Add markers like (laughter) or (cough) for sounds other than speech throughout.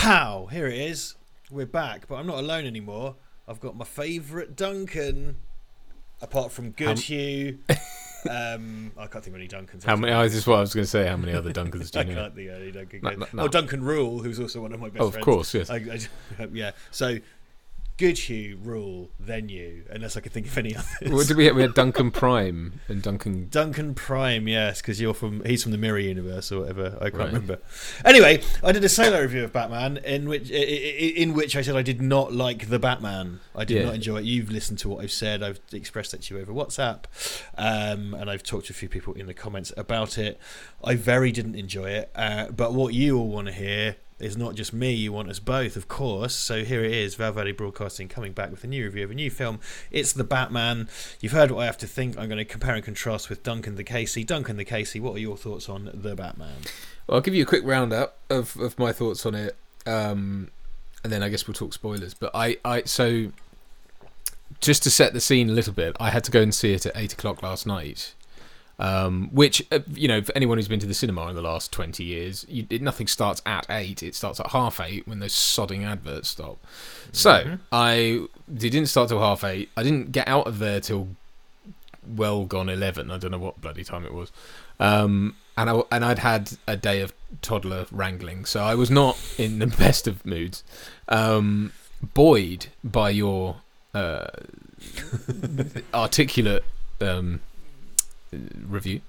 Pow! Here it is. We're back, but I'm not alone anymore. I've got my favourite Duncan, apart from Good How- Hugh. (laughs) um, I can't think of any Duncans. How many? Oh, this is what I was going to say. How many other Duncans do (laughs) I you know? can't think of any Duncan. No, no, no. Oh, Duncan Rule, who's also one of my best Oh, of friends. course, yes. I, I, (laughs) yeah. So, Good Hugh, Rule, then you, unless I could think of any others. What did we have? We had Duncan Prime and Duncan. (laughs) Duncan Prime, yes, because you're from he's from the Mirror Universe or whatever. I can't Right. remember. Anyway, I did a solo review of Batman in which in which I said I did not like the Batman. I did Yeah. not enjoy it. You've listened to what I've said. I've expressed that to you over WhatsApp, um, and I've talked to a few people in the comments about it. I very didn't enjoy it, uh, but what you all want to hear. Is not just me, you want us both, of course. So here it is Val Verde Broadcasting coming back with a new review of a new film. It's The Batman. You've heard what I have to think. I'm going to compare and contrast with Duncan the Casey. Duncan the Casey, what are your thoughts on The Batman? Well, I'll give you a quick roundup of, of my thoughts on it, um, and then I guess we'll talk spoilers. But I, I so just to set the scene a little bit, I had to go and see it at eight o'clock last night. Um, which uh, you know, for anyone who's been to the cinema in the last twenty years, you, it, nothing starts at eight. It starts at half eight when those sodding adverts stop. So Mhm. I didn't start till half eight. I didn't get out of there till well gone eleven. I don't know what bloody time it was. Um, and I and I'd had a day of toddler wrangling, so I was not in the (laughs) best of moods. Um, buoyed by your uh, (laughs) articulate um, review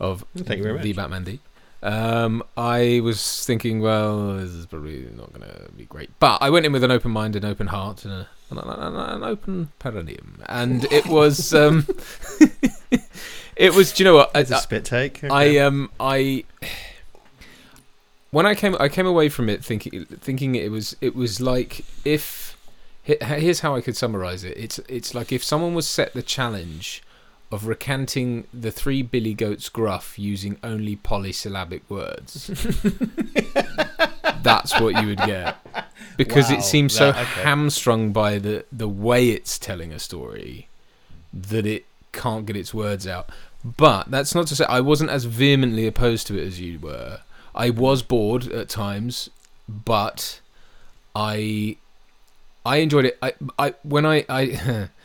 of Thank you very the much. Batman D. Um, I was thinking, well, this is probably not going to be great, but I went in with an open mind and open heart and, a, an, an, an open perineum, and it (laughs) was, um, (laughs) it was. Do you know what? It's a spit take. I um I (sighs) when I came I came away from it thinking thinking it was it was like if here's how I could summarize it. It's it's like if someone was set the challenge of recanting the three Billy Goats gruff using only polysyllabic words. That's what you would get. Because Wow, it seems so okay. hamstrung by the the way it's telling a story that it can't get its words out. But that's not to say I wasn't as vehemently opposed to it as you were. I was bored at times, but I I enjoyed it. I I when I I (laughs)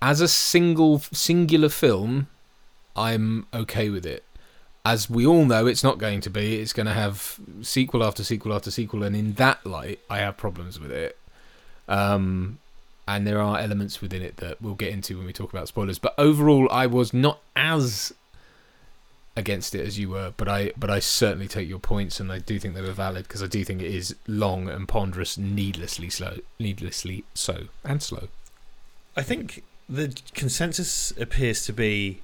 as a single singular film, I'm okay with it. As we all know, it's not going to be. It's going to have sequel after sequel after sequel, and in that light, I have problems with it. Um, and there are elements within it that we'll get into when we talk about spoilers. But overall, I was not as against it as you were, but I but I certainly take your points, and I do think they were valid because I do think it is long and ponderous, needlessly slow, needlessly so, and slow. I think the consensus appears to be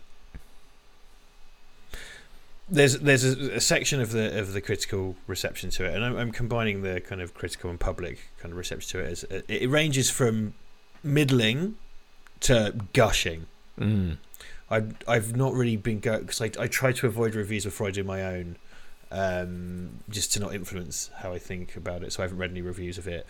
there's there's a, a section of the of the critical reception to it, and I'm, I'm combining the kind of critical and public kind of reception to it as it, it ranges from middling to gushing. Mm. I've I've not really been go because I I try to avoid reviews before I do my own, um, just to not influence how I think about it. So I haven't read any reviews of it,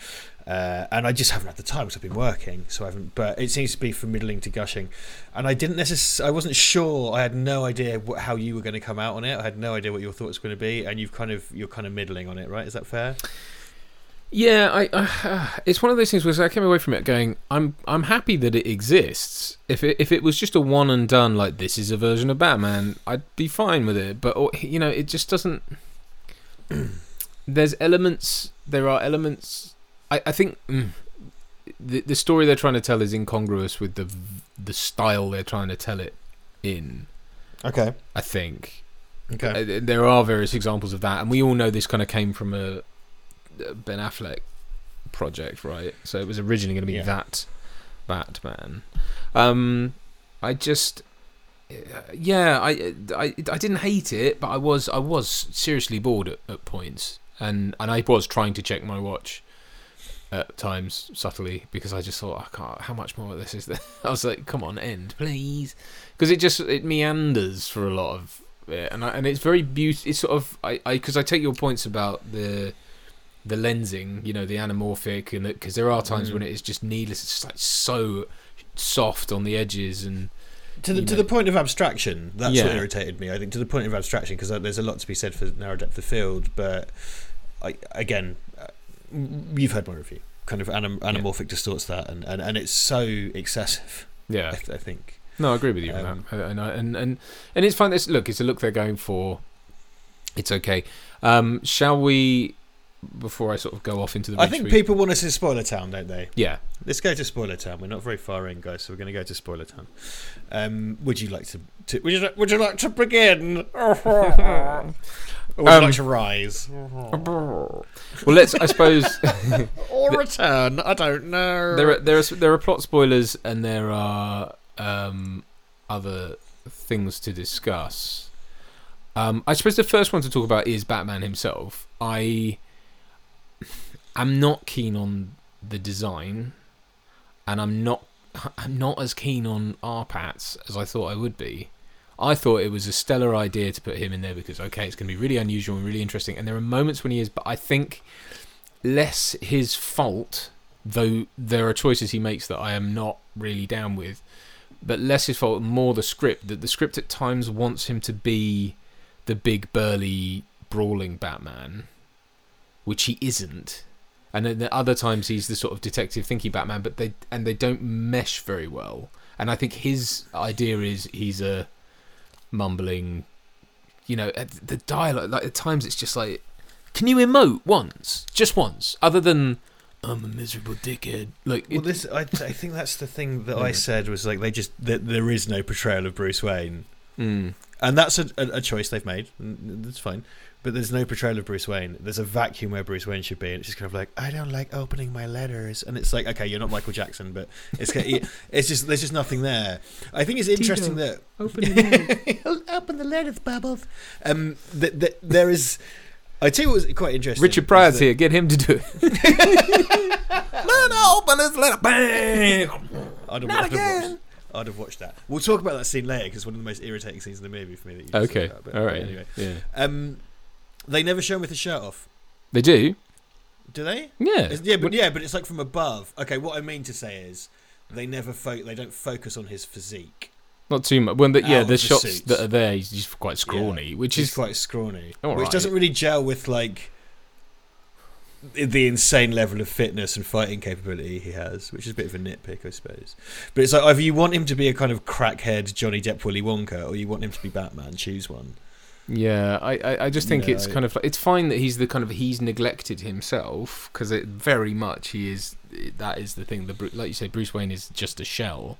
uh, and I just haven't had the time because I've been working. So I haven't. But it seems to be from middling to gushing, and I didn't necessarily. I wasn't sure. I had no idea what, how you were going to come out on it. I had no idea what your thoughts were going to be, and you've kind of you're kind of middling on it, right? Is that fair? Yeah, I, uh, (sighs) it's one of those things where I came away from it going, I'm I'm happy that it exists. If it if it was just a one and done, like this is a version of Batman, I'd be fine with it. But or, you know, it just doesn't. (clears throat) There's elements. There are elements. I I think mm, the the story they're trying to tell is incongruous with the the style they're trying to tell it in. Okay. I think. Okay. Uh, There are various examples of that, and we all know this kind of came from a Ben Affleck project, right? So it was originally going to be Yeah. that Batman. Um, I just, yeah, I, I, I didn't hate it, but I was, I was seriously bored at, at points, and and I was trying to check my watch at times subtly because I just thought I can't. How much more of this is there? (laughs) I was like, come on, end, please, because it just it meanders for a lot of it, and I, and it's very beautiful. It's sort of I I because I take your points about the the lensing, you know, the anamorphic, and because there are times Mm. when it is just needless. It's just like so soft on the edges, and To the, you to know- the point of abstraction, that's what irritated me. I think to the point of abstraction, because there's a lot to be said for narrow depth of field, but I, again, uh, you've heard my review. Kind of anim- anamorphic distorts that, and, and, and it's so excessive. Yeah, I, th- I think. No, I agree with you on Um, that. And, and and and it's fine. This look, it's a look they're going for. It's okay. Um, shall we? Before I sort of go off into the, I think we- people want us in Spoiler Town, don't they? Yeah, Let's go to Spoiler Town. We're not very far in, guys, so we're going to go to Spoiler Town. Um, would you like to, to would, you, li- would you like to begin? (laughs) or would you Um, like to rise? well, let's. I suppose (laughs) (laughs) or return? I don't know. there are there are there are plot spoilers and there are um, other things to discuss. Um, I suppose the first one to talk about is Batman himself. I am not keen on the design, and I'm not I'm not as keen on R-Patz as I thought I would be. I thought it was a stellar idea to put him in there because okay, it's going to be really unusual and really interesting, and there are moments when he is, but I think less his fault, though there are choices he makes that I am not really down with, but less his fault, more the script. That the script at times wants him to be the big burly brawling Batman, which he isn't. And then at other times he's the sort of detective thinky Batman, but they and they don't mesh very well. And I think his idea is he's a mumbling, you know, the dialogue. Like at times it's just like, can you emote once, just once, other than I'm a miserable dickhead. Like, Well, it- this I, I think that's the thing that I said was like they just that there is no portrayal of Bruce Wayne, mm, and that's a, a, a choice they've made. That's fine, but there's no portrayal of Bruce Wayne. There's a vacuum where Bruce Wayne should be, and it's just kind of like I don't like opening my letters, and it's like okay, you're not Michael Jackson, but it's it's just there's just nothing there. I think it's interesting that open (laughs) open the letters, Bubbles. Um, that, that there is. I tell you what was quite interesting. Richard is Pryor's that- here. Get him to do it. (laughs) Man, open his letter. Bang. I'd have, Not again. watched, I'd have watched that. We'll talk about that scene later because one of the most irritating scenes in the movie for me. That you Okay. talked about, but- All. Anyway, Yeah. um, they never show him with his shirt off, They do. do they? Yeah. It's- yeah, but yeah, but it's like from above. Okay, what I mean to say is they never fo- they don't focus on his physique. Not too much. When the, yeah, the the shots suits. that are there, he's just quite scrawny, which He's is quite scrawny, All which right. doesn't really gel with like the insane level of fitness and fighting capability he has, which is a bit of a nitpick, I suppose. But it's like either you want him to be a kind of crackhead Johnny Depp Willy Wonka, or you want him to be Batman. Choose one. Yeah, I, I, I just think Yeah, it's I- kind of it's fine that he's the kind of he's neglected himself because it very much he is that is the thing. The like you say, Bruce Wayne is just a shell,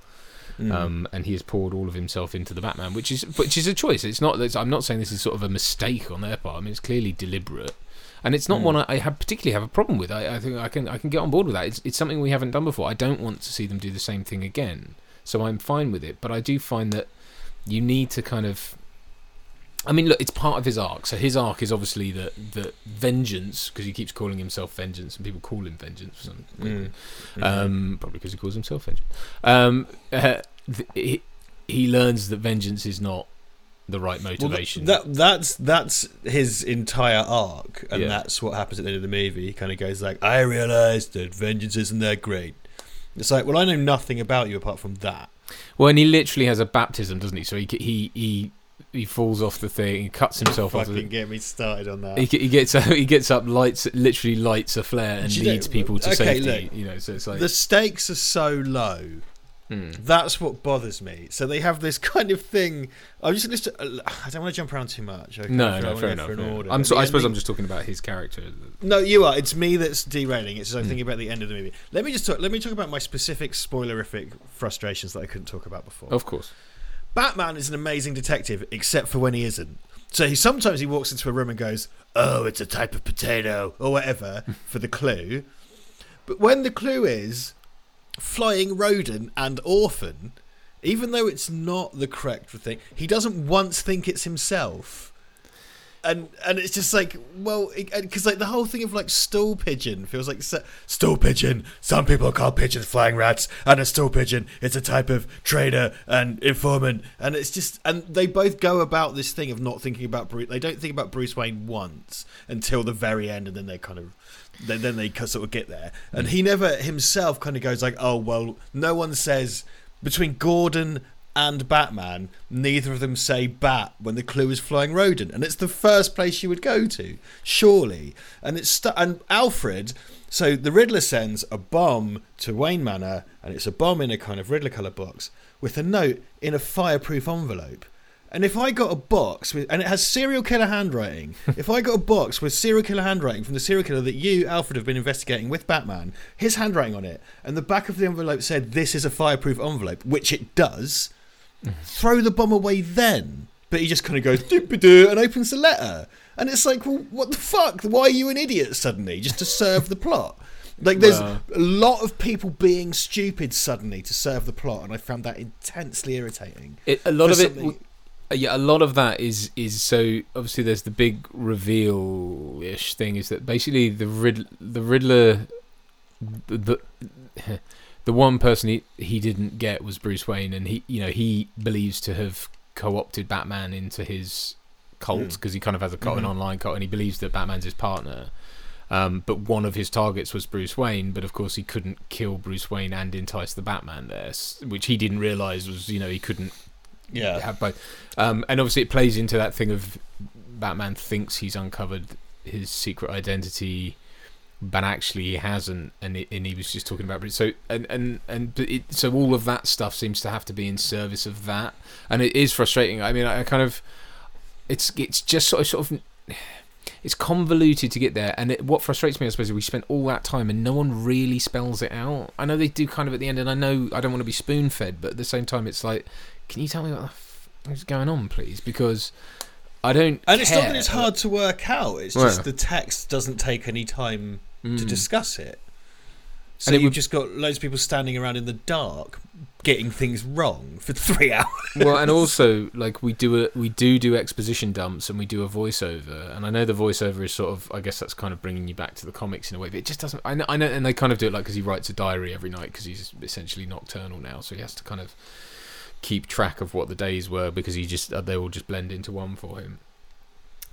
Mm. um, and he has poured all of himself into the Batman, which is which is a choice. It's not. that I'm not saying this is sort of a mistake on their part. I mean, it's clearly deliberate, and it's not Mm. one I, I have particularly have a problem with. I, I think I can I can get on board with that. It's it's something we haven't done before. I don't want to see them do the same thing again, so I'm fine with it. But I do find that you need to kind of I mean, look, it's part of his arc. So his arc is obviously that that vengeance, because he keeps calling himself vengeance, and people call him vengeance. For some Mm. um, probably because he calls himself vengeance. Um, uh, th- he, he learns that vengeance is not the right Well, motivation. that that's that's his entire arc, and Yeah. that's what happens at the end of the movie. He kind of goes like, "I realised that vengeance isn't that great." It's like, well, I know nothing about you apart from that. well, and he literally has a baptism, doesn't he? So he he he he falls off the thing, he cuts himself off. Fucking get me started on that. he, he gets he gets up, lights literally lights a flare, and Do you know- leads people to okay, safety. look, you know, so it's like the stakes are so low. hmm. That's what bothers me. So they have this kind of thing. I'm just going to. I don't want to jump around too much. Okay? no, no, fair enough. for yeah. order. I'm so, I suppose ending- I'm just talking about his character. No, you are. It's me that's derailing. It's just I'm Mm. thinking about the end of the movie. Let me just talk. Let me talk about my specific spoilerific frustrations that I couldn't talk about before. Of course. Batman is an amazing detective, except for when he isn't. So he sometimes he walks into a room and goes, "Oh, it's a type of potato" or whatever (laughs) for the clue. But when the clue is flying rodent and orphan, even though it's not the correct thing, he doesn't once think it's himself. And and it's just like well because like the whole thing of like stool pigeon feels like so- stool pigeon. Some people call pigeons flying rats, and a stool pigeon it's a type of trader and informant, and it's just and they both go about this thing of not thinking about Bruce. They don't think about Bruce Wayne once until the very end, and then they kind of then then they sort of get there. And he never himself kind of goes like, oh well, no one says between Gordon and Batman, neither of them say bat when the clue is flying rodent, and it's the first place you would go to, surely. And it's stu- and Alfred. So the Riddler sends a bomb to Wayne Manor, and it's a bomb in a kind of Riddler colour box with a note in a fireproof envelope. And if I got a box with, and it has serial killer handwriting, (laughs) if I got a box with serial killer handwriting from the serial killer that you, Alfred, have been investigating with Batman, his handwriting on it, and the back of the envelope said, This is a fireproof envelope, which it does, throw the bomb away then. But he just kind of goes, "Doop-a-doo," and opens the letter. And it's like, well, what the fuck? Why are you an idiot suddenly? Just to serve the plot? Like, there's Well- a lot of people being stupid suddenly to serve the plot, and I found that intensely irritating. It, a lot of it, yeah, a lot of that is is so obviously there's the big reveal ish thing is that basically the Rid- the Riddler, the, the the one person he he didn't get was Bruce Wayne, and he you know he believes to have co-opted Batman into his cult Mm. because he kind of has a cult, an Mhm. online cult, and he believes that Batman's his partner. Um, but one of his targets was Bruce Wayne, but of course he couldn't kill Bruce Wayne and entice the Batman there, which he didn't realize was you know he couldn't Yeah. have both. Um, and obviously, it plays into that thing of Batman thinks he's uncovered his secret identity, but actually he hasn't, and it, and he was just talking about. So and and and it, so all of that stuff seems to have to be in service of that, and it is frustrating. I mean, I, I kind of it's it's just sort of sort of. It's convoluted to get there, and it, what frustrates me, I suppose, is we spent all that time and no one really spells it out. I know they do kind of at the end, and I know I don't want to be spoon fed, but at the same time, it's like, can you tell me what the f- is going on, please? Because I don't. And it's not that it's hard to work out. It's Well. just the text doesn't take any time to Mm. discuss it. So And it you've would- just got loads of people standing around in the dark getting things wrong for (laughs) three hours. well, and also like we do a we do do exposition dumps and we do a voiceover, and I know the voiceover is sort of I guess that's kind of bringing you back to the comics in a way, but it just doesn't. I know, I know, and they kind of do it like because he writes a diary every night because he's essentially nocturnal now, so he has to kind of keep track of what the days were because he just uh, they all just blend into one for him.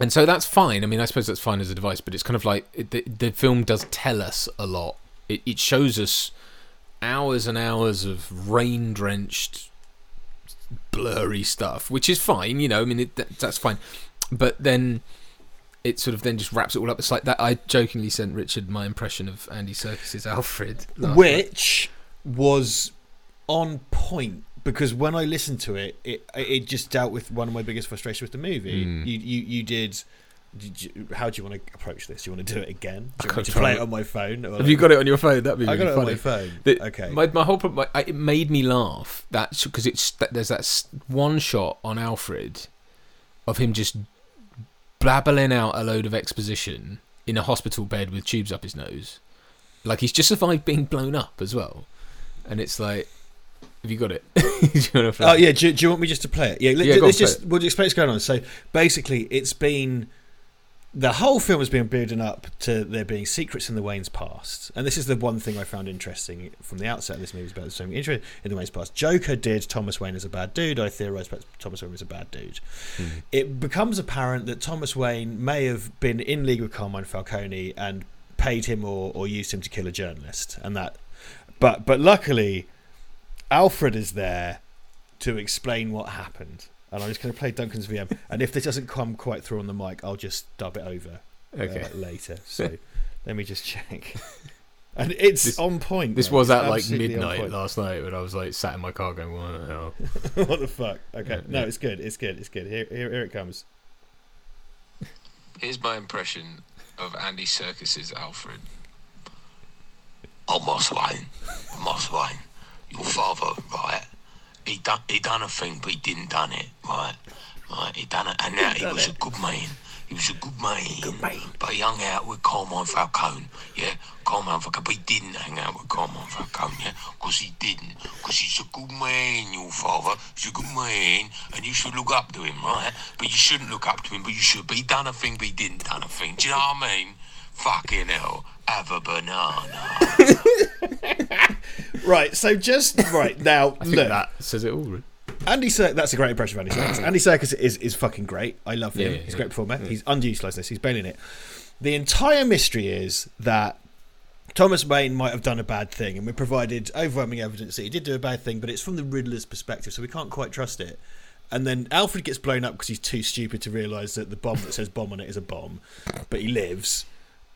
And so that's fine. I mean, I suppose that's fine as a device, but it's kind of like the, the film does tell us a lot. It, it shows us hours and hours of rain drenched blurry stuff, which is fine, you know. I mean, it, that, that's fine. But then it sort of then just wraps it all up. It's like that. I jokingly sent Richard my impression of Andy Serkis's Alfred, last night. Which was on point because when I listened to it, it it just dealt with one of my biggest frustrations with the movie. Mm. You, you you did. did you, how do you want to approach this? Do you want to do it again? I Do you want to play it. on my phone? Have you got it on your phone? That'd be I really got it funny. on my phone. The- okay. My, my whole problem, I- it made me laugh. That's because it's that there's that one shot on Alfred of him just babbling out a load of exposition in a hospital bed with tubes up his nose, like he's just survived being blown up as well. And it's like, have you got it? (laughs) You Oh yeah, do, do you want me just to play it? Yeah, let, Yeah, let's just we'll explain what's going on. So basically, it's been the whole film has been building up to there being secrets in the Wayne's past, and this is the one thing I found interesting from the outset of this movie is about so interesting in the Wayne's past. Joker did Thomas Wayne as a bad dude. I theorized that Thomas Wayne was a bad dude. Hmm. It becomes apparent that Thomas Wayne may have been in league with Carmine Falcone and paid him or, or used him to kill a journalist, and that. But but luckily, Alfred is there to explain what happened. And I'm just going to play Duncan's VM. And if this doesn't come quite through on the mic, I'll just dub it over uh, later. (laughs) So let me just check. And it's This- on point. This mate. was It's at like midnight last night when I was like sat in my car going, "What the hell?" (laughs) what the fuck? Okay. Yeah, No, yeah. it's good. It's good. It's good. Here, here, here it comes. Here's my impression of Andy Serkis's Alfred. Almost Moss Almost Moss Wayne, your father, right? He done, he done a thing, but he didn't done it, right? Right, he done it, and now he done was it. a good man. He was a good man. Good man. But he hung out with Carmine Falcone, yeah? Carmine Falcone, but he didn't hang out with Carmine Falcone, yeah? Because he didn't. Because he's a good man, your father. He's a good man, and you should look up to him, right? But you shouldn't look up to him, but you should. But he done a thing, but he didn't done a thing. Do you know what I mean? Fucking hell. Have a banana. (laughs) Right. So just right now, I think look. that says it all. really. Andy Serkis, that's a great impression of Andy Serkis. Andy Serkis is, is fucking great. I love him. Yeah, He's a yeah. great performer. He's underutilized this. He's bailing it. The entire mystery is that Thomas Wayne might have done a bad thing, and we provided overwhelming evidence that he did do a bad thing, but it's from the Riddler's perspective, so we can't quite trust it. And then Alfred gets blown up because he's too stupid to realise that the bomb that says bomb on it is a bomb, but he lives.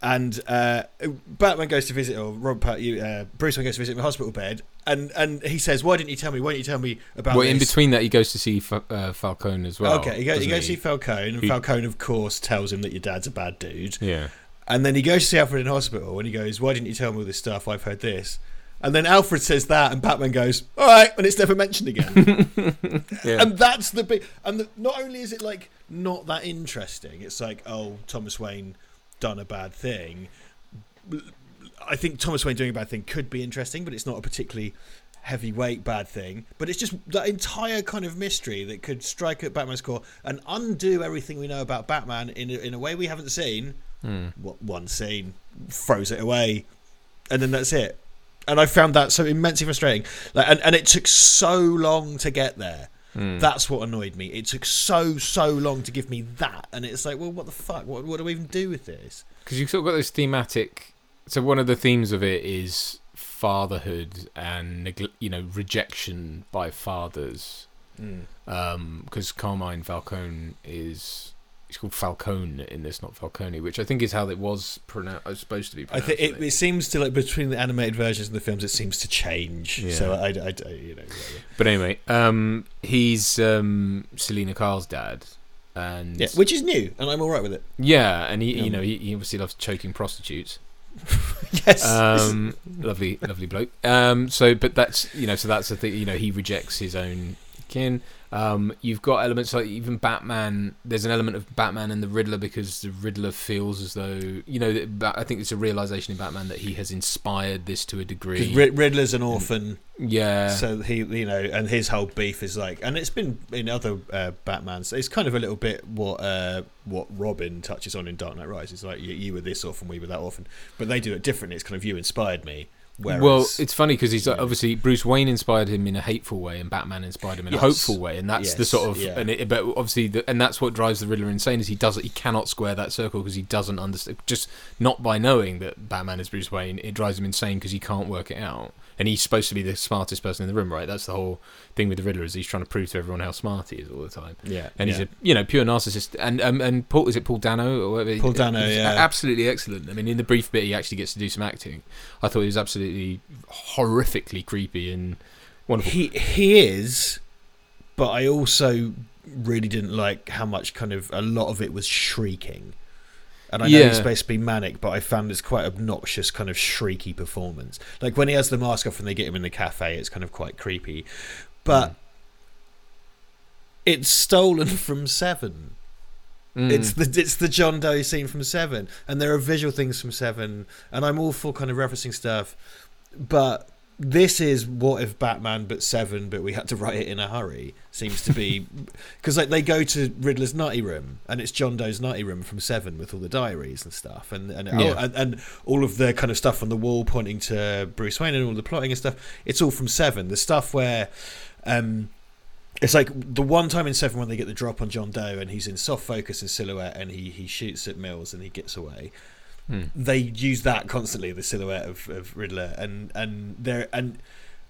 And uh, Batman goes to visit, or Rob, Pat, you, uh, Bruce Wayne goes to visit the hospital bed, and, and he says, "Why didn't you tell me? Why didn't you tell me about?" Well, in between that, he goes to see Fa- uh, Falcone as well. okay, he goes, he goes to see Falcone, and Who- Falcone, of course, tells him that your dad's a bad dude. Yeah. And then he goes to see Alfred in hospital and he goes, Why didn't you tell me all this stuff? I've heard this. And then Alfred says that, and Batman goes, All right, and it's never mentioned again. (laughs) Yeah. and that's the big. And the, not only is it like not that interesting, it's like, oh, Thomas Wayne done a bad thing. I think Thomas Wayne doing a bad thing could be interesting, but it's not a particularly heavyweight bad thing. But it's just that entire kind of mystery that could strike at Batman's core and undo everything we know about Batman in a, in a way we haven't seen. Hmm. One scene throws it away, and then that's it. And I found that so immensely frustrating. Like, and, and it took so long to get there. Hmm. That's what annoyed me. It took so so long to give me that, and it's like, well, what the fuck? What, what do we even do with this? because you've sort of got this thematic. So one of the themes of it is fatherhood and you know rejection by fathers. Because Carmine Falcone is it's called Falcone in this, not Falcone, which I think is how it was pronounced. Supposed to be. I think it, it? seems to like between the animated versions and the films, it seems to change. Yeah. So I, I, I- you know. But anyway, um, he's um, Selina Kyle's dad, and yeah, which is new, and I'm all right with it. yeah, and he, Yeah. you know, he, he obviously loves choking prostitutes. (laughs) Yes. um, lovely, lovely bloke. Um, so, but that's you know, so that's the thing. You know, he rejects his own kin. Um, you've got elements like even Batman. There's an element of Batman and the Riddler because the Riddler feels as though you know. I think it's a realization in Batman that he has inspired this to a degree. Riddler's an orphan, yeah, so he, you know, and his whole beef is like, and it's been in other uh, Batman's. It's kind of a little bit what uh, what Robin touches on in Dark Knight Rises. Like you, you were this orphan, we were that orphan, but they do it differently. It's kind of you inspired me. Whereas, well, it's funny because he's like, obviously Bruce Wayne inspired him in a hateful way, and Batman inspired him in Yes. a hopeful way, and that's the sort of, yeah. and it, but obviously, the, and that's what drives the Riddler insane is he does he cannot square that circle because he doesn't understand just not by knowing that Batman is Bruce Wayne, it drives him insane because he can't work it out, and he's supposed to be the smartest person in the room, right? That's the whole thing with the Riddler is he's trying to prove to everyone how smart he is all the time. yeah, And yeah. he's a you know pure narcissist, and um, and Paul is it Paul Dano or whatever? Paul Dano, He's yeah. absolutely excellent. I mean, in the brief bit, he actually gets to do some acting. I thought he was absolutely horrifically creepy and wonderful. He he is, but I also really didn't like how much kind of a lot of it was shrieking. And I know Yeah. he's supposed to be manic, but I found it's quite obnoxious, kind of shrieky performance. Like when he has the mask off and they get him in the cafe, it's kind of quite creepy. But Mm. it's stolen (laughs) from Seven. Mm. It's the it's the John Doe scene from Seven, and there are visual things from Seven, and I'm all for kind of referencing stuff, but this is what if Batman but Seven, but we had to write it in a hurry. Seems to be (laughs) because like they go to Riddler's nutty room, and it's John Doe's nutty room from Seven with all the diaries and stuff, and and, Yeah. oh, and and all of the kind of stuff on the wall pointing to Bruce Wayne and all the plotting and stuff. It's all from Seven. The stuff where. Um, it's like the one time in Seven when they get the drop on John Doe and he's in soft focus and silhouette and he, he shoots at Mills and he gets away. They use that constantly, the silhouette of, of Riddler, and and there and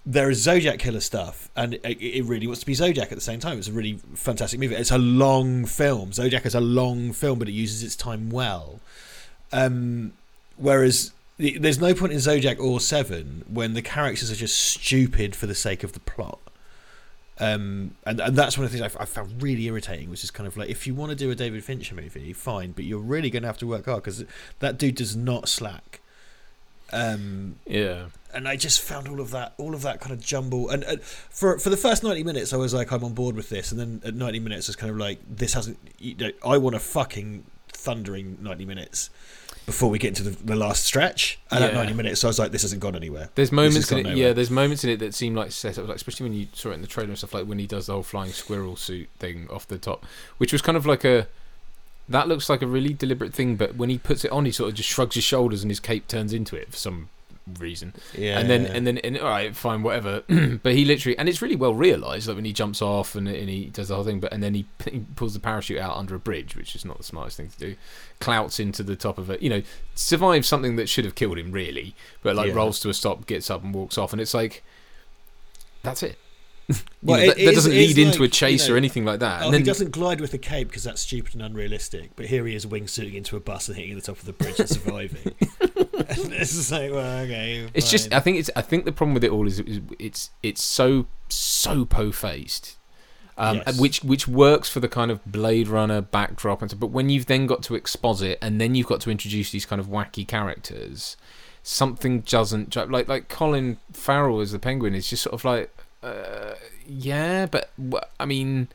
there is Zodiac killer stuff, and it, it really wants to be Zodiac at the same time. It's a really fantastic movie. It's a long film. Zodiac is a long film, but it uses its time well. Um, whereas there's no point in Zodiac or Seven when the characters are just stupid for the sake of the plot. Um, and, and that's one of the things I found really irritating, which is kind of like if you want to do a David Fincher movie, fine, but you're really going to have to work hard because that dude does not slack. Um, yeah. and I just found all of that, all of that kind of jumble. And uh, for for the first ninety minutes, I was like, I'm on board with this, and then at ninety minutes, it's kind of like this hasn't. You know, I want a fucking thundering ninety minutes before we get into the, the last stretch. And at ninety minutes, so I was like, this hasn't gone anywhere. There's moments in it, nowhere. yeah. There's moments in it that seem like set up, like especially when you saw it in the trailer and stuff, like when he does the whole flying squirrel suit thing off the top, which was kind of like a. That looks like a really deliberate thing, but when he puts it on, he sort of just shrugs his shoulders and his cape turns into it for some reason. Yeah. And then and then and all right, fine, whatever. (clears throat) but he literally and it's really well realised, like when he jumps off and, and he does the whole thing. But and then he, (laughs) he pulls the parachute out under a bridge, which is not the smartest thing to do. Clouts into the top of it, you know, survives something that should have killed him, really. But like Yeah. rolls to a stop, gets up and walks off, and it's like that's it. Well, know, it that, that is- doesn't lead into like, a chase you know, or anything like that. Oh, and then he doesn't glide with a cape because that's stupid and unrealistic. But here he is wingsuiting into a bus and hitting the top of the bridge and surviving. and (laughs) (laughs) it's just like, well, okay. It's just. I think it's I think the problem with it all is, is it's it's so so po faced. Um, Yes. which which works for the kind of Blade Runner backdrop and so, but when you've then got to exposit and then you've got to introduce these kind of wacky characters, something doesn't like like Colin Farrell as the Penguin is just sort of like, uh, yeah, but I mean,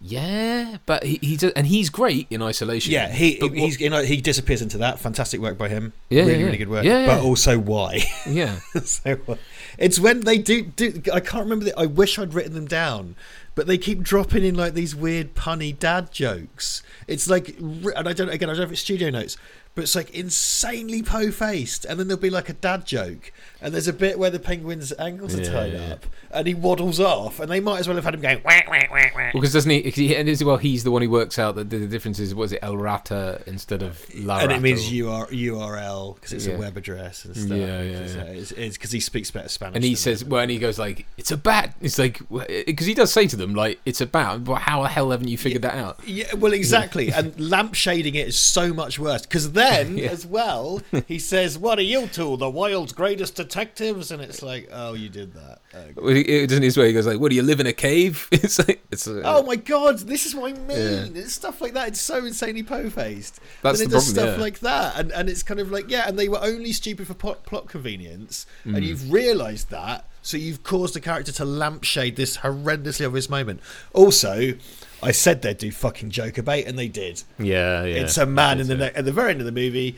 yeah, but he he does, and he's great in isolation. yeah, he But what- he's you know, he disappears into that. Fantastic work by him. Yeah, really yeah, really good work. yeah, But yeah. also why? (laughs) yeah. so uh, it's when they do do. I can't remember. The, I wish I'd written them down, but they keep dropping in like these weird punny dad jokes. It's like, and I don't again. I don't know if it's studio notes, but it's like insanely po-faced, and then there'll be like a dad joke, and there's a bit where the penguin's ankles are Yeah, tied yeah. up, and he waddles off, and they might as well have had him going whack whack whack whack. Because doesn't he? he- And as well, he's the one who works out that the difference is was it El Rata instead of La and it means UR, URL because it's Yeah. a web address and stuff. Yeah, yeah, It's, because he speaks better Spanish. And he says, well, and he goes like, "It's a bat." It's like because he does say to them like, "It's a bat." But how the hell haven't you figured that out? Yeah, well, exactly. and lampshading it is so much worse because then, (laughs) Yeah. as well, he says, "What are you two, the world's greatest detectives?" And it's like, "Oh, you did that." Okay. It doesn't his way. He goes like, "What do you live in a cave?" (laughs) It's like it's. Uh, Oh my god, this is what I mean. Yeah. It's stuff like that. It's so insanely po-faced. That's it the does problem, stuff yeah. like that, and and it's kind of like yeah, and they were only stupid for plot, plot convenience, Mm. and you've realised that, so you've caused the character to lampshade this horrendously obvious moment. Also, I said they'd do fucking Joker bait, and they did. yeah, yeah. It's a man in the ne- at the very end of the movie.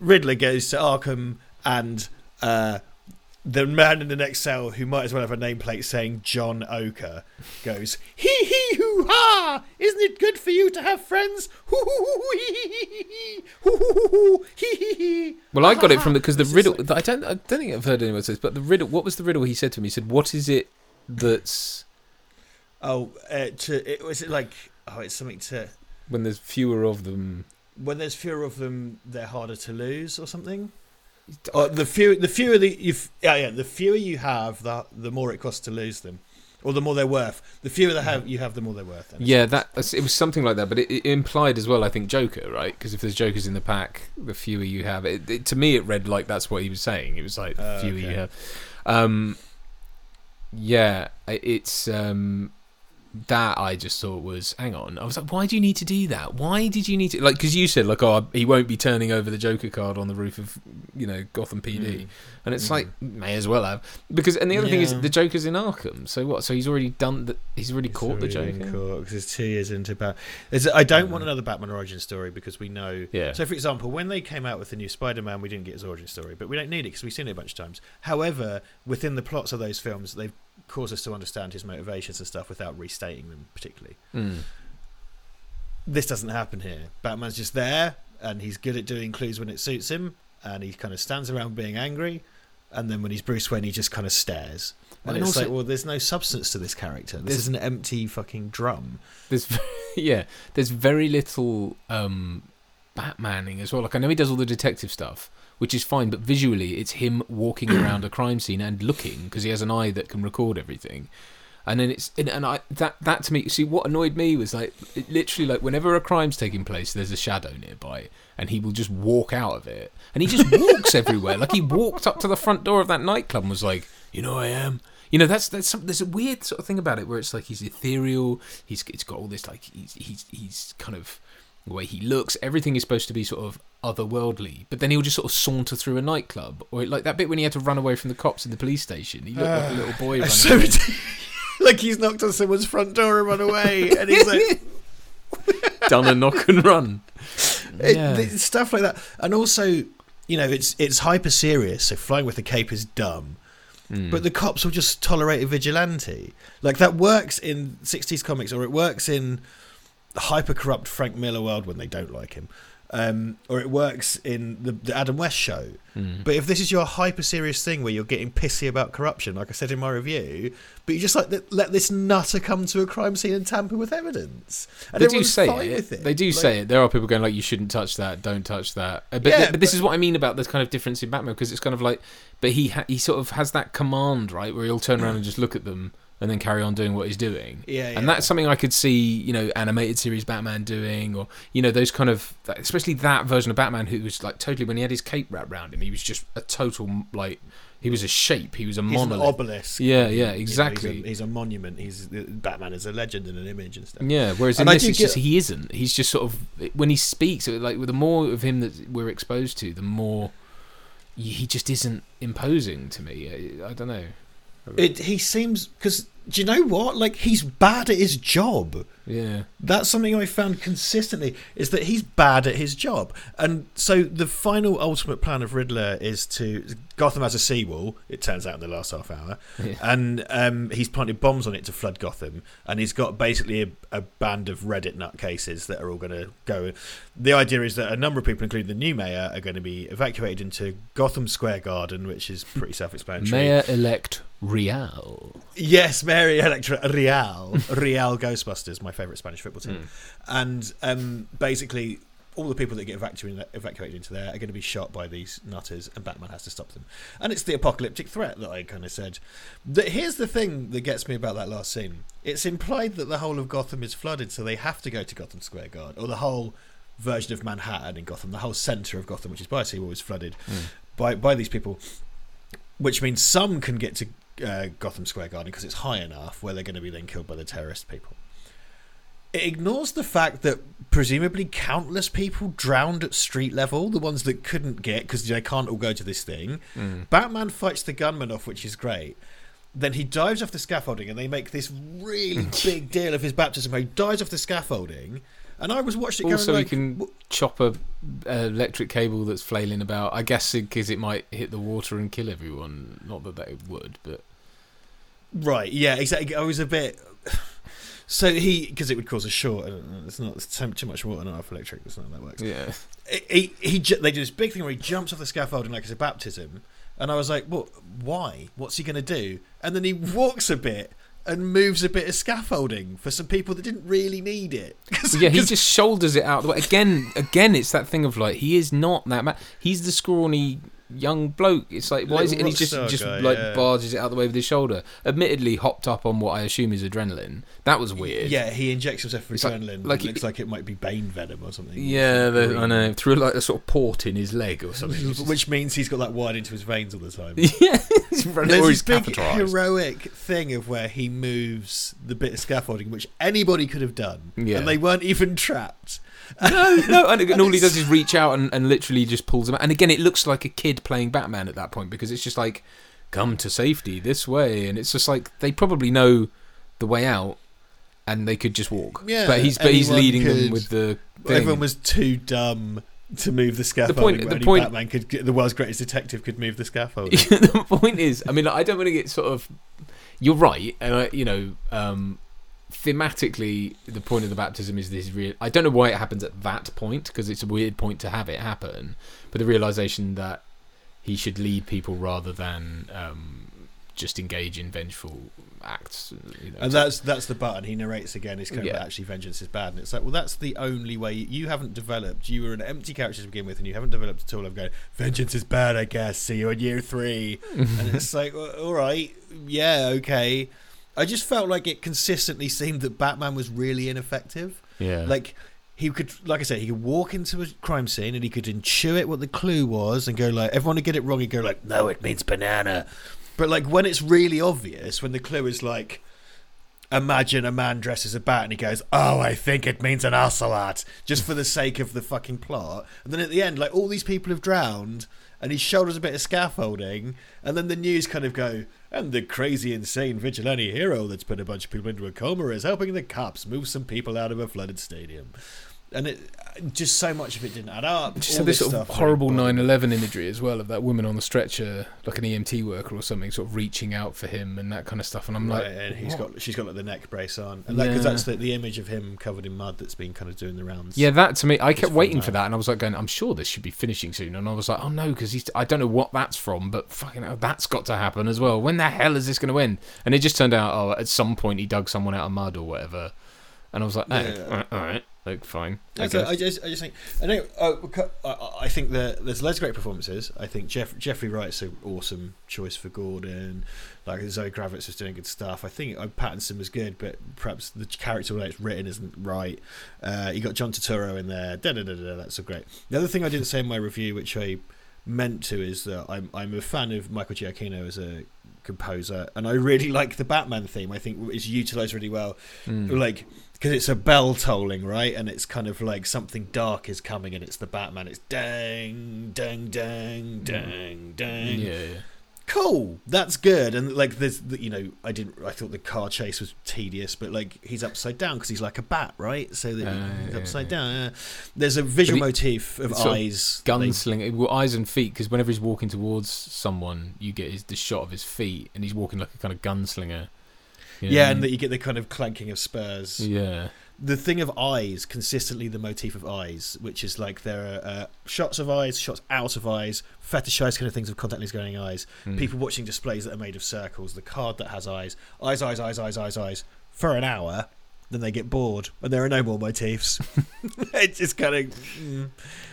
Riddler goes to Arkham, and uh, the man in the next cell, who might as well have a nameplate saying John Oker, goes hee hee hoo ha! Isn't it good for you to have friends? Hoo hoo hoo hee hee hee hee hoo hoo hoo hoo hee hee hee. Well, I got it from because the (laughs) just riddle. I don't. I don't think I've heard anyone say this, but the riddle. What was the riddle he said to me? He said, "What is it that's Oh, uh, to it was it like oh, it's something to when there's fewer of them?" when there's fewer of them, they're harder to lose or something. Or the fewer, the fewer the you, yeah, yeah, the fewer you have, the the more it costs to lose them, or the more they're worth. The fewer they have, you have, the more they're worth. Yeah, that it was something like that, but it, it implied as well. I think Joker, right? Because if there's Jokers in the pack, the fewer you have. It, it, to me, it read like that's what he was saying. It was like the Oh, fewer okay. you have. Um, yeah, it's um, that I just thought was. Hang on, I was like, why do you need to do that? Why did you need to like? Because you said like, oh, he won't be turning over the Joker card on the roof of you know Gotham PD, Mm. and it's like may as well have because. And the other thing is the Joker's in Arkham, so what? So he's already done that. He's already It's caught the already Joker. been caught, 'cause it's two years into Bat. It's, I don't want another Batman origin story because we know. Yeah. So, for example, when they came out with the new Spider-Man, we didn't get his origin story, but we don't need it because we've seen it a bunch of times. However, within the plots of those films, they've caused us to understand his motivations and stuff without restating them particularly. Mm. this doesn't happen here. Batman's just there, and he's good at doing clues when it suits him, and he kind of stands around being angry, and then when he's Bruce Wayne, he just kind of stares. And, And it's also- like, well, there's no substance to this character. This is an empty fucking drum. There's (laughs) yeah, there's very little um Batmaning as well. Like I know he does all the detective stuff, which is fine, but visually it's him walking (clears throat) around a crime scene and looking because he has an eye that can record everything. And then it's and, and I that that to me see what annoyed me was like it literally like whenever a crime's taking place there's a shadow nearby and he will just walk out of it and he just walks everywhere like he walked up to the front door of that nightclub and was like you know I am you know that's that's some, there's a weird sort of thing about it where it's like he's ethereal he's it's got all this like he's he's he's kind of the way he looks everything is supposed to be sort of otherworldly but then he'll just sort of saunter through a nightclub or like that bit when he had to run away from the cops in the police station he looked like a little boy (laughs) running so away. (laughs) like he's knocked on someone's front door and run away, and he's like, (laughs) done a knock and run it, Yeah. th- stuff like that. And also, you know, it's it's hyper serious. So flying with a cape is dumb. Mm. But the cops will just tolerate a vigilante. Like that works in 60s comics, or it works in the hyper corrupt Frank Miller world when they don't like him. um, or it works in the, the Adam West show. Mm. But if this is your hyper serious thing where you're getting pissy about corruption, like I said in my review, but you just like let- this nutter come to a crime scene and tamper with evidence, and they do say it. with it. They do Like- say it. There are people going like, "You shouldn't touch that. Don't touch that." Uh, But, Yeah, but this but- is what I mean about this kind of difference in Batman because it's kind of like, but he ha- he sort of has that command right where he'll turn around (clears throat) and just look at them and then carry on doing what he's doing. Yeah, And that's something I could see, you know, animated series Batman doing, or you know, those kind of, especially that version of Batman who was like totally when he had his cape wrapped around him, he was just a total like, he was a shape, he was a He's an monolith. obelisk. Yeah, yeah, You know, he's a- exactly. he's, a, monument. He's Batman is a legend and an image and stuff. Yeah, whereas in And I this, it's just he isn't. He's just sort of when he speaks, like the more of him that we're exposed to, the more he just isn't imposing to me. I, I don't know. It he seems because do you know what? Like he's bad at his job. Yeah, That's something I found consistently is that he's bad at his job. And so the final ultimate plan of Riddler is to Gotham has a seawall, it turns out in the last half hour. (laughs) Yeah. And um, he's planted bombs on it to flood Gotham. And he's got basically a, a band of Reddit nutcases that are all going to go. The idea is that a number of people, including the new mayor, are going to be evacuated into Gotham Square Garden, which is pretty self explanatory. Mayor elect Real. Yes, Mary Electra Real, Real Ghostbusters, my favourite Spanish football team, and um, basically all the people that get evacuated, evacuated into there are going to be shot by these nutters, and Batman has to stop them. And it's the apocalyptic threat that I kind of said. That here's the thing that gets me about that last scene: it's implied that the whole of Gotham is flooded, so they have to go to Gotham Square Garden, or the whole version of Manhattan in Gotham, the whole centre of Gotham, which is by a seawall, is flooded by by these people which means some can get to uh, Gotham Square Garden because it's high enough where they're going to be then killed by the terrorist people. It ignores the fact that presumably countless people drowned at street level, the ones that couldn't get because they can't all go to this thing. Hmm. Batman fights the gunman off, which is great. Then he dives off the scaffolding, and they make this really (laughs) big deal of his baptism. He dives off the scaffolding, and I was watching it Also, going he can "W- chop a, a electric cable that's flailing about. I guess because it might hit the water and kill everyone. Not that that would, but Right. Yeah. Exactly. I was a bit. So he, because it would cause a short, and it's not it's too much water, not enough electric. That's not how that works. yeah. He, he, ju- they do this big thing where he jumps off the scaffolding like it's a baptism, and I was like, "What? Why? What's he going to do?" And then he walks a bit and moves a bit of scaffolding for some people that didn't really need it. (laughs) 'Cause- yeah, he 'cause- just shoulders it out the way. Again, again, it's that thing of like he is not that man. He's the scrawny young bloke. It's like why is it? And he just Little just guy, like yeah. barges it out the way with his shoulder. Admittedly, hopped up on what I assume is adrenaline. That was weird. Yeah, he injects himself with It's adrenaline. like it looks he- like it might be Bane venom or something. Yeah, the, I know. Through like a sort of port in his leg or something. (laughs) Which means he's got that wired into his veins all the time. (laughs) yeah, he's There's this big heroic thing of where he moves the bit of scaffolding, which anybody could have done, Yeah. and they weren't even trapped. No, no, (laughs) and, and all he does is reach out and, and literally just pulls him out. And again, it looks like a kid playing Batman at that point because it's just like, come to safety this way, and it's just like they probably know the way out, and they could just walk. Yeah, but he's but he's leading them with the. Thing. Everyone was too dumb to move the scaffolding. point- but the point- Batman could, the world's greatest detective could move the scaffold. (laughs) the point is, I mean, I don't want to get sort of. You're right, and I, you know, um, thematically, the point of the baptism is this real. I don't know why it happens at that point because it's a weird point to have it happen, but the realization that he should lead people rather than um, just engage in vengeful acts. You know, And that's that's the button. He narrates again. He's kind of Yeah. like, actually vengeance is bad, and it's like, well, that's the only way. You haven't developed. You were an empty character to begin with, and you haven't developed at all. I'm going, vengeance is bad. I guess. See you in year three. (laughs) and it's like, well, all right, yeah, okay. I just felt like it consistently seemed that Batman was really ineffective. yeah, Like he could, like I said, he could walk into a crime scene and he could intuit what the clue was and go like, everyone would get it wrong. He'd go like, no, it means banana. But like when it's really obvious, when the clue is like, imagine a man dresses a bat and he goes, oh, I think it means an ocelot, just for the sake of the fucking plot. And then at the end, like all these people have drowned. And he shoulders a bit of scaffolding, and then the news kind of go, and the crazy, insane vigilante hero that's put a bunch of people into a coma is helping the cops move some people out of a flooded stadium. And it just so much of it didn't add up. Just had this this sort of horrible really bothered 9/11 imagery as well of that woman on the stretcher, like an EMT worker or something, sort of reaching out for him and that kind of stuff. And I'm Right, like, and he's what? got she's got like the neck brace on, and because Yeah. that's the, the image of him covered in mud that's been kind of doing the rounds. Yeah, that to me, I kept waiting that. for that, and I was like, going, I'm sure this should be finishing soon, and I was like, oh no, because he's, I don't know what that's from, but fucking hell, that's got to happen as well. When the hell is this going to end? And it just turned out, oh, at some point he dug someone out of mud or whatever, and I was like, oh, Yeah. all right, all right, like fine. I guess. I just, I just think, I know, uh, I, I think that there's loads of great performances. I think Jeff, Jeffrey Wright's an awesome choice for Gordon. Like Zoe Kravitz was doing good stuff. I think uh, Pattinson was good, but perhaps the character that it's written isn't right. Uh, you got John Turturro in there. Da, da, da, da, that's so great. The other thing I didn't say in my review, which I meant to, is that I'm I'm a fan of Michael Giacchino as a composer, and I really (laughs) like the Batman theme. I think it's utilized really well Mm. like because it's a bell tolling right and it's kind of like something dark is coming and it's the batman it's dang dang dang dang dang yeah, yeah. cool that's good and like there's the, you know i didn't i thought the car chase was tedious but like he's upside down because he's like a bat right so that Uh, he's upside yeah. down yeah. there's a visual he- motif of it's sort of eyes gunslinger, well, eyes and feet, because whenever he's walking towards someone, you get his the shot of his feet, and he's walking like a kind of gunslinger. Yeah and that you get the kind of clanking of spurs yeah, the thing of eyes consistently the motif of eyes which is like there are uh, shots of eyes shots out of eyes fetishized kind of things of contact lens going eyes Mm. people watching displays that are made of circles the card that has eyes eyes eyes eyes eyes eyes eyes for an hour then they get bored and there are no more motifs (laughs) (laughs) it's just kind of mm.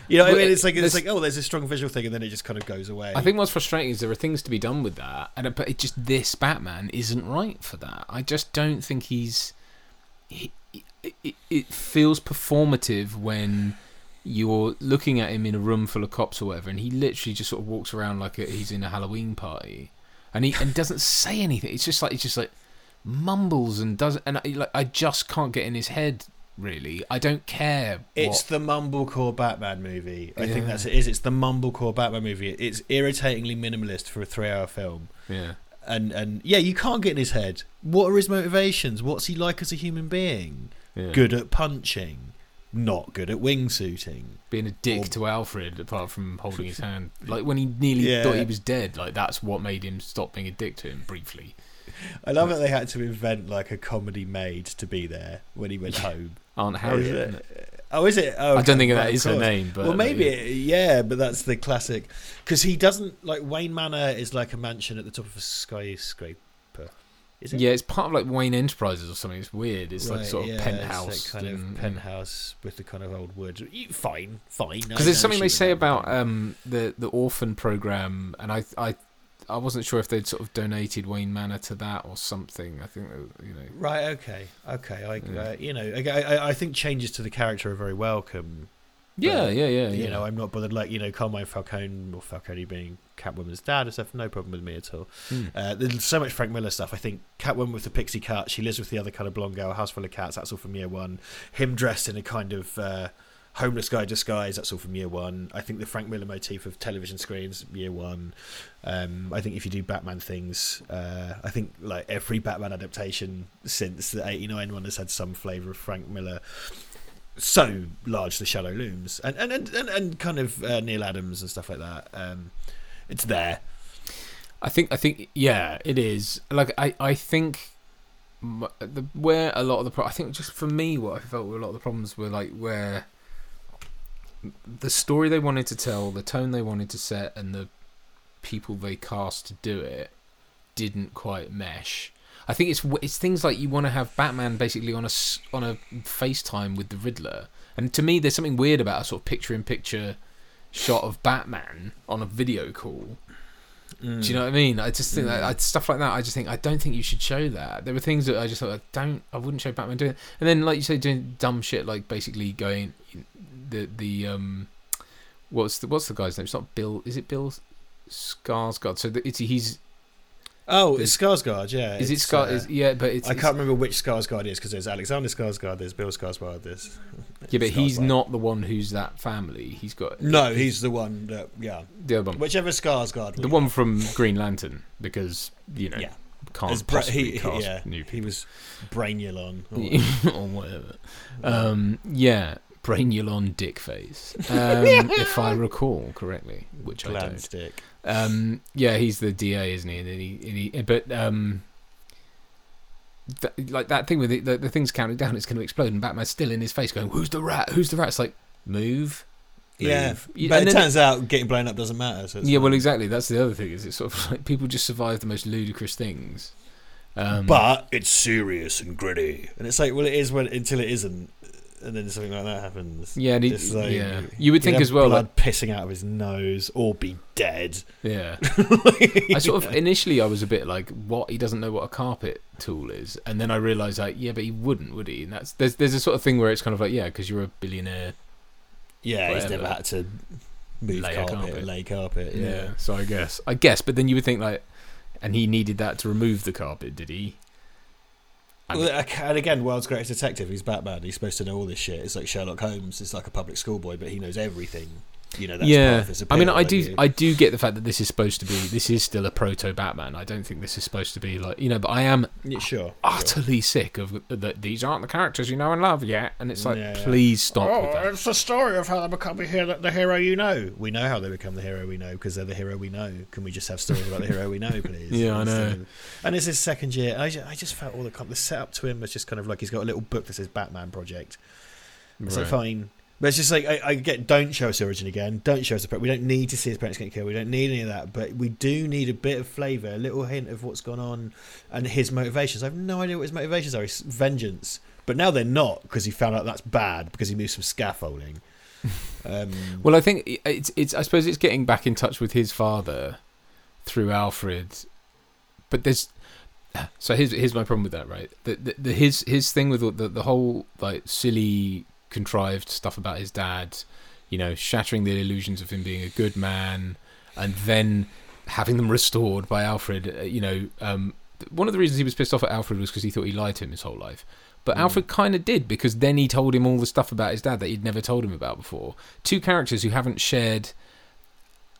you know what i mean it's like it's like oh there's a strong visual thing and then it just kind of goes away I think what's frustrating is there are things to be done with that, and it- but it just this Batman isn't right for that. I just don't think he's. He, it, it, it feels performative when you're looking at him in a room full of cops or whatever, and he literally just sort of walks around like a, he's in a Halloween party, and he and doesn't say anything. It's just like it's just like mumbles and does and I, like I just can't get in his head. Really, I don't care. It's what- the mumblecore Batman movie. I think that's it. Is it's the mumblecore Batman movie. It's irritatingly minimalist for a three-hour film. yeah. and and yeah, you can't get in his head. What are his motivations? What's he like as a human being? yeah. Good at punching, not good at wingsuiting. being a dick Or- to Alfred, apart from holding his (laughs) hand. Like when he nearly Yeah. thought he was dead. Like that's what made him stop being a dick to him briefly. I love that they had to invent like a comedy maid to be there when he went home. Aunt Oh, Harriet. is isn't it? it? Oh, is it? Oh, I don't think okay, that is her name, but well, maybe like, it, yeah, but that's the classic because he doesn't like Wayne Manor is like a mansion at the top of a skyscraper. Is it? yeah, it's part of like Wayne Enterprises or something. It's weird. It's like sort of yeah, penthouse kind and- of penthouse with the kind of old wood. Fine, fine. Because there's something they say about um, the the orphan program, and I I I wasn't sure if they'd sort of donated Wayne Manor to that or something. I think you know. Right. Okay. Okay. I, Yeah. uh, you know, I, I, I think changes to the character are very welcome. Yeah, But, yeah, yeah, yeah. You know, I'm not bothered. Like you know, Carmine Falcone or Falcone being Catwoman's dad and stuff. No problem with me at all. Hmm. Uh, there's so much Frank Miller stuff. I think Catwoman with the pixie cut. She lives with the other kind of blonde girl. House full of cats. That's all from year one. Him dressed in a kind of. Uh, Homeless guy disguise, that's all from year one. I think the Frank Miller motif of television screens, year one. Um, I think if you do Batman things, uh, I think like every Batman adaptation since the '89 one has had some flavour of Frank Miller. So large the shadow looms, and and and, and, and kind of uh, Neal Adams and stuff like that. Um, it's there. I think I think yeah, it is. Like I I think m- the where a lot of the pro- I think just for me what I felt were a lot of the problems were like where the story they wanted to tell, the tone they wanted to set, and the people they cast to do it didn't quite mesh. I think it's it's things like you want to have Batman basically on a on a FaceTime with the Riddler, and to me there's something weird about a sort of picture-in-picture shot of Batman on a video call. Mm. Do you know what I mean? I just think that Mm. I, stuff like that. I just think I don't think you should show that. There were things that I just thought I don't. I wouldn't show Batman doing. It. And then like you say, doing dumb shit like basically going the the um what's the what's the guy's name? It's not Bill. Is it Bill Skarsgård? So the, it's he's Oh, it's Skarsgård. Yeah. is it Scar? uh, is, yeah, but it's I it's- can't remember which Skarsgård is because there's Alexander Skarsgård, there's Bill Skarsgård, there's Yeah, but he's not the one who's that family. He's got No, he's the one that yeah. the other one, Whichever Skarsgård. the one from Green Lantern, because you know Yeah. can't Bra- he, cast yeah, new he was Brainulon. (laughs) or- or whatever. Um, yeah, Brainulon dick face, (laughs) um, if I recall correctly, which I don't. stick. Um, yeah, he's the DA, isn't he? And he, and he but um, th- like that thing with the, the, the thing's counting down, it's going to explode, and Batman's still in his face, going, "Who's the rat? Who's the rat?" It's like move. Yeah, move. But and it then- turns out getting blown up doesn't matter. So yeah, well, exactly. That's the other thing. Is it's sort of (laughs) like people just survive the most ludicrous things. Um, but it's serious and gritty, and it's like, well, it is when until it isn't, and then something like that happens. yeah, and he- It's like, yeah, you would think as well. blood Like, pissing out of his nose or be dead. yeah, (laughs) I sort of initially I was a bit like, what? He doesn't know what a carpet tool is, and then I realised like, yeah, but he wouldn't, would he? And that's there's there's a sort of thing where it's kind of like, yeah, because you're a billionaire. Yeah, he's never had to move Lay carpet, carpet. lay carpet. Yeah. Yeah. So I guess I guess, but then you would think like, and he needed that to remove the carpet, did he? And again, world's greatest detective. He's Batman. He's supposed to know all this shit. It's like Sherlock Holmes. It's like a public schoolboy, but he knows everything. You know, that's part yeah, of his I mean, I do, you- I do get the fact that this is supposed to be, this is still a proto Batman. I don't think this is supposed to be like, you know, but I am Yeah, sure. sure. utterly sick of that. These aren't the characters you know and love yet, and it's like, Yeah, yeah. please stop oh, with that. it's the story of how they become the hero, the hero you know. We know how they become the hero we know because they're the hero we know. Can we just have stories about the hero we know, please? (laughs) Yeah, I know. Instead of- And it's his second year. I just, I just felt all the com- the setup to him was just kind of like he's got a little book that says Batman Project. It's like fine. But it's just like I, I get. Don't show us origin again. Don't show us the. We don't need to see his parents getting killed. We don't need any of that. But we do need a bit of flavour, a little hint of what's gone on, and his motivations. I have no idea what his motivations are. It's vengeance. But now they're not because he found out that's bad because he moved some scaffolding. (laughs) Um, Well, I think it's it's. I suppose it's getting back in touch with his father through Alfred, but there's. (sighs) So here's here's my problem with that, right? The, the, the his his thing with the the whole like silly contrived stuff about his dad, you know, shattering the illusions of him being a good man, and then having them restored by Alfred. uh, You know, um, one of the reasons he was pissed off at Alfred was because he thought he lied to him his whole life. But Mm. Alfred kind of did because then he told him all the stuff about his dad that he'd never told him about before. Two characters who haven't shared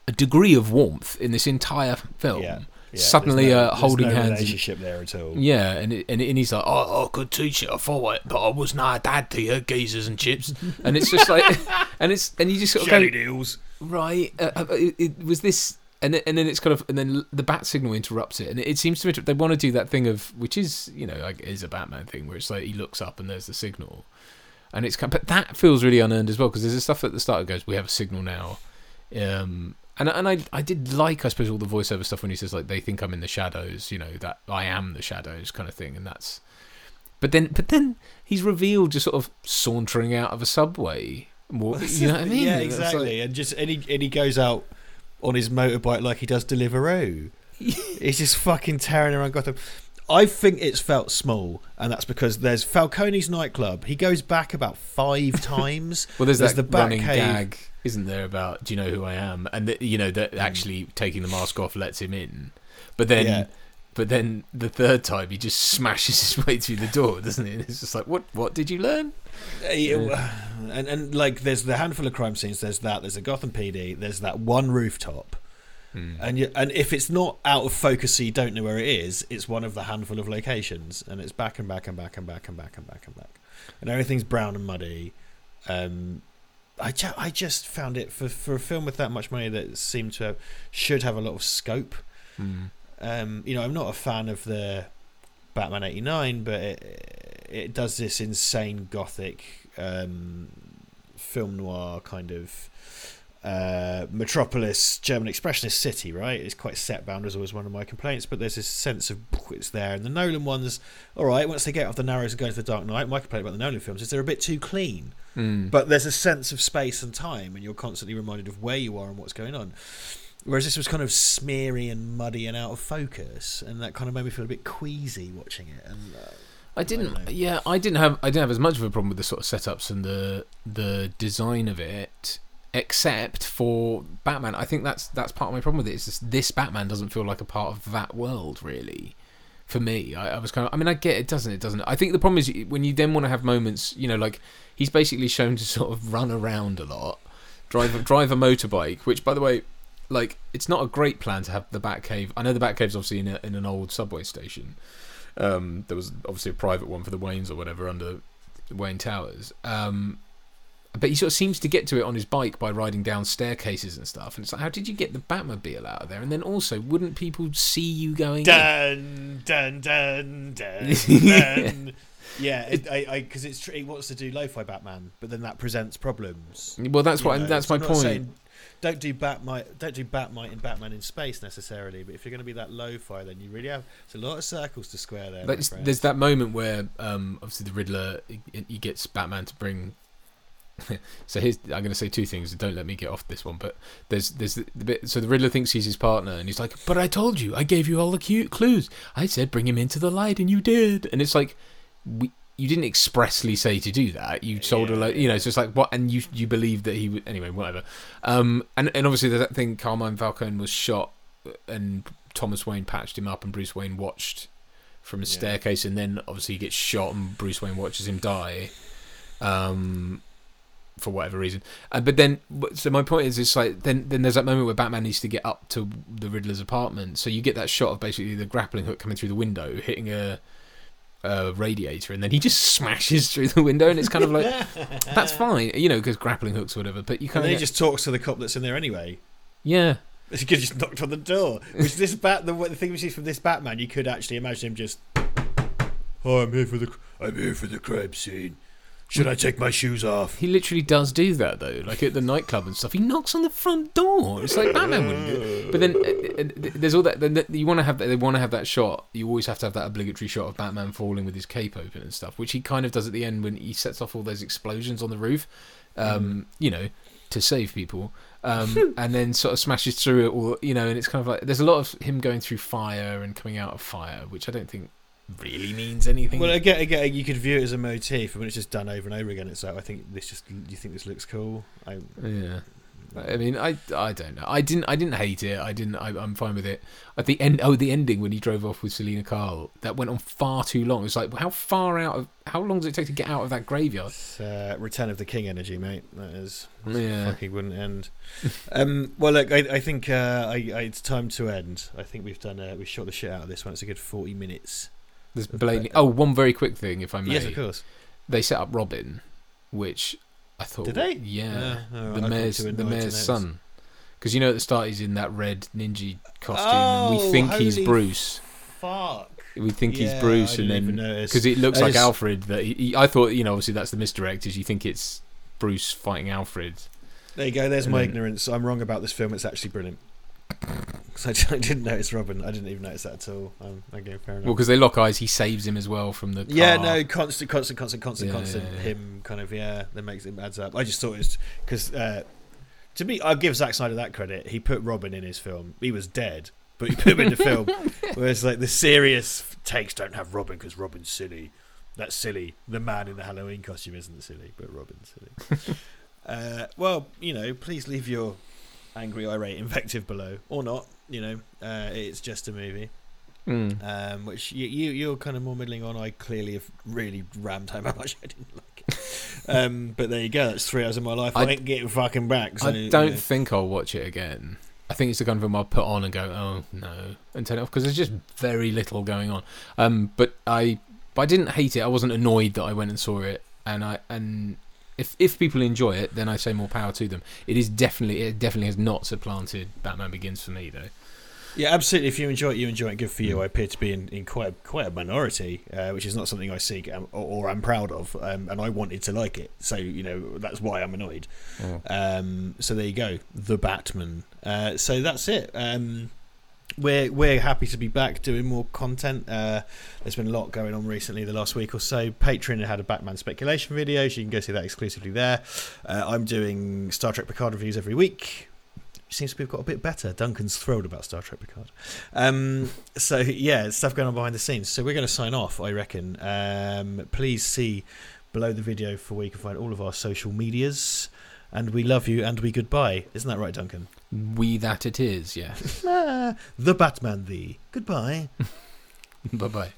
a degree of warmth in this entire film. Yeah, yeah, suddenly, no- uh, holding no hands and- relationship there at all. Yeah, and it, and, it, and he's like, oh, I could teach you thought it, but I was not a dad to you, geezers and chips. (laughs) and it's just like, (laughs) and it's and you just sort of Jelly go, deals. right. Uh, uh, it, it was this, and then, and then it's kind of, and then the bat signal interrupts it, and it, seems to me they want to do that thing of, which is, you know, like, is a Batman thing where it's like he looks up and there's the signal, and it's but that feels really unearned as well because there's this stuff at the start that goes, we have a signal now, um. And, and I I did like I suppose all the voiceover stuff when he says like they think I'm in the shadows you know that I am the shadows kind of thing and that's but then but then he's revealed just sort of sauntering out of a subway More- you know what I (laughs) mean Yeah, It's like- exactly. and just and he, and he goes out on his motorbike like he does Deliveroo. (laughs) He's just fucking tearing around Gotham. I think it's felt small, and that's because there's Falcone's nightclub. He goes back about five (laughs) times. Well, there's, There's that the running Batcave. gag, isn't there, about do you know who I am? And that you know Mm. that actually taking the mask off lets him in, but then, Yeah. but then the third time he just smashes his way through the door, doesn't he? And it's just like, what? What did you learn? Uh, and and like there's the handful of crime scenes. There's that. There's a Gotham PD. There's that one rooftop. Hmm. And you, and if it's not out of focus, so you don't know where it is. It's one of the handful of locations, and it's back and back and back and back and back and back and back, and everything's brown and muddy. Um, I ju- I just found it for for a film with that much money that seemed to have, should have a lot of scope. Hmm. Um, you know, I'm not a fan of the Batman '89, but it, it does this insane gothic um, film noir kind of uh, metropolis German expressionist city, right? It's quite set bound, as always one of my complaints, but there's this sense of it's there. And the Nolan ones, all right, once they get off the narrows and go to the Dark Knight, my complaint about the Nolan films is they're a bit too clean. Hmm. But there's a sense of space and time, and you're constantly reminded of where you are and what's going on. Whereas this was kind of smeary and muddy and out of focus, and that kind of made me feel a bit queasy watching it. And uh, I I didn't. don't yeah, I didn't have. I didn't have as much of a problem with the sort of setups and the the design of it, except for Batman. I think that's that's part of my problem with it. Is just this Batman doesn't feel like a part of that world really. For me, I, I was kind of. I mean, I get it doesn't. It doesn't. I think the problem is when you then want to have moments. You know, like he's basically shown to sort of run around a lot, drive drive a motorbike. Which, by the way, like it's not a great plan to have the Batcave. I know the Batcave's obviously in a, in an old subway station. Um, there was obviously a private one for the Waynes or whatever under Wayne Towers. Um, but he sort of seems to get to it on his bike by riding down staircases and stuff. And it's like, how did you get the Batmobile out of there? And then also, wouldn't people see you going? in? Dun dun dun dun. (laughs) yeah, it, I because it's tr- he wants to do lo-fi Batman, but then that presents problems. Well, that's what. know, that's so my point. saying Don't do Bat-Mite. Don't do Bat-Mite in Batman in space necessarily. But if you're going to be that lo-fi, then you really have. It's a lot of circles to square there. But there's that moment where um, obviously the Riddler he, he gets Batman to bring. (laughs) so here's I'm going to say two things. Don't let me get off this one. But there's there's the, the bit. So the Riddler thinks he's his partner, and he's like, "But I told you, I gave you all the cute clues. I said bring him into the light, and you did." And it's like, we you didn't expressly say to do that. You told a Yeah, lo- you know. So It's just like what, and you you believe that he would anyway. Whatever. Um, and and obviously there's that thing. Carmine Falcone was shot, and Thomas Wayne patched him up, and Bruce Wayne watched from a Yeah. staircase, and then obviously he gets shot, and Bruce Wayne watches him die, um, for whatever reason. Uh, but then, so my point is, it's like then then there's that moment where Batman needs to get up to the Riddler's apartment, so you get that shot of basically the grappling hook coming through the window, hitting a. A radiator, and then he just (laughs) smashes through the window, and it's kind of like (laughs) that's fine, you know, because grappling hooks, or whatever. But you kind then he of just talks to the cop that's in there anyway. yeah, (laughs) He could just knocked on the door. Which this bat, the, the thing which is from this Batman, you could actually imagine him just. Oh, I'm here for the. I'm here for the crime scene. Should I take my shoes off? He literally does do that though, like at the nightclub and stuff. He knocks on the front door. It's like Batman wouldn't do. it. But then uh, uh, there's all that. Then you want to have that. They want to have that shot. You always have to have that obligatory shot of Batman falling with his cape open and stuff, which he kind of does at the end when he sets off all those explosions on the roof. Um, You know, to save people. Um, (laughs) and then sort of smashes through it all. You know, and it's kind of like there's a lot of him going through fire and coming out of fire, which I don't think really means anything. Well, again, again, you could view it as a motif, but when it's just done over and over again, it's like I think this just. Do You think this looks cool? I, Yeah. I mean, I, I don't know. I didn't I didn't hate it. I didn't. I, I'm fine with it. At the end, oh, the ending when he drove off with Selina Kyle, that went on far too long. It's like how far out of how long does it take to get out of that graveyard? It's uh, Return of the King energy, mate. That is Yeah. fucking wouldn't end. (laughs) um, well, look, I, I think uh, I, I, it's time to end. I think we've done. Uh, we shot the shit out of this one. It's a good forty minutes. There's blatantly. Oh, one very quick thing, if I may. Yes, of course. They set up Robin, which I thought. Did they? Yeah. Oh, the I've mayor's the mayor's son. Because you know at the start he's in that red ninja costume, and we Oh, think he's Bruce. Fuck. We think he's Bruce, I and then because it looks I like just- Alfred. That he, he- I thought, you know, obviously that's the misdirect. Is you think it's Bruce fighting Alfred? There you go. There's And my then- ignorance. I'm wrong about this film. It's actually brilliant. 'Cause I, (laughs) I didn't notice Robin. I didn't even notice that at all. Um, okay, fair enough. Well, because they lock eyes, he saves him as well from the. yeah, no, constant, constant, constant, constant, Yeah, constant. yeah, yeah. Him kind of yeah, that makes it adds up. I just thought it's because uh, to me, I'll give Zack Snyder that credit. He put Robin in his film. He was dead, but he put him in the film. (laughs) Whereas like the serious takes don't have Robin because Robin's silly. That's silly. The man in the Halloween costume isn't silly, but Robin's silly. (laughs) uh, well, you know, please leave your angry, irate invective below, or not. You know, uh, it's just a movie Mm. um, which you, you you're kind of more middling on. I clearly have really rammed home how much (laughs) I didn't like it. um, but there you go. That's three hours of my life. I, I- ain't getting fucking back. So, I don't know. think I'll watch it again. I think it's the kind of film I'll put on and go, oh no, and turn it off because there's just very little going on. Um, but I, but I didn't hate it. I wasn't annoyed that I went and saw it, and I and if if people enjoy it, then I say more power to them. It is definitely it definitely has not supplanted Batman Begins for me though. Yeah, absolutely. If you enjoy it, you enjoy it. Good for you. I appear to be in, in quite quite a minority, uh, which is not something I seek um, or, or I'm proud of. Um, and I wanted to like it, so you know that's why I'm annoyed. Um, so there you go, the Batman. Uh, so that's it. Um, we're we're happy to be back doing more content. Uh, there's been a lot going on recently, the last week or so. Patreon had a Batman speculation video, so you can go see that exclusively there. Uh, I'm doing Star Trek Picard reviews every week. Seems to have got a bit better. Duncan's thrilled about Star Trek Picard. Um, (laughs) so yeah, stuff going on behind the scenes. So we're going to sign off, I reckon. Um, please see below the video for where you can find all of our social medias. And we love you and we goodbye. Isn't that right, Duncan? We that it is, yeah. (laughs) Ah, the Batman, the goodbye. (laughs) bye bye.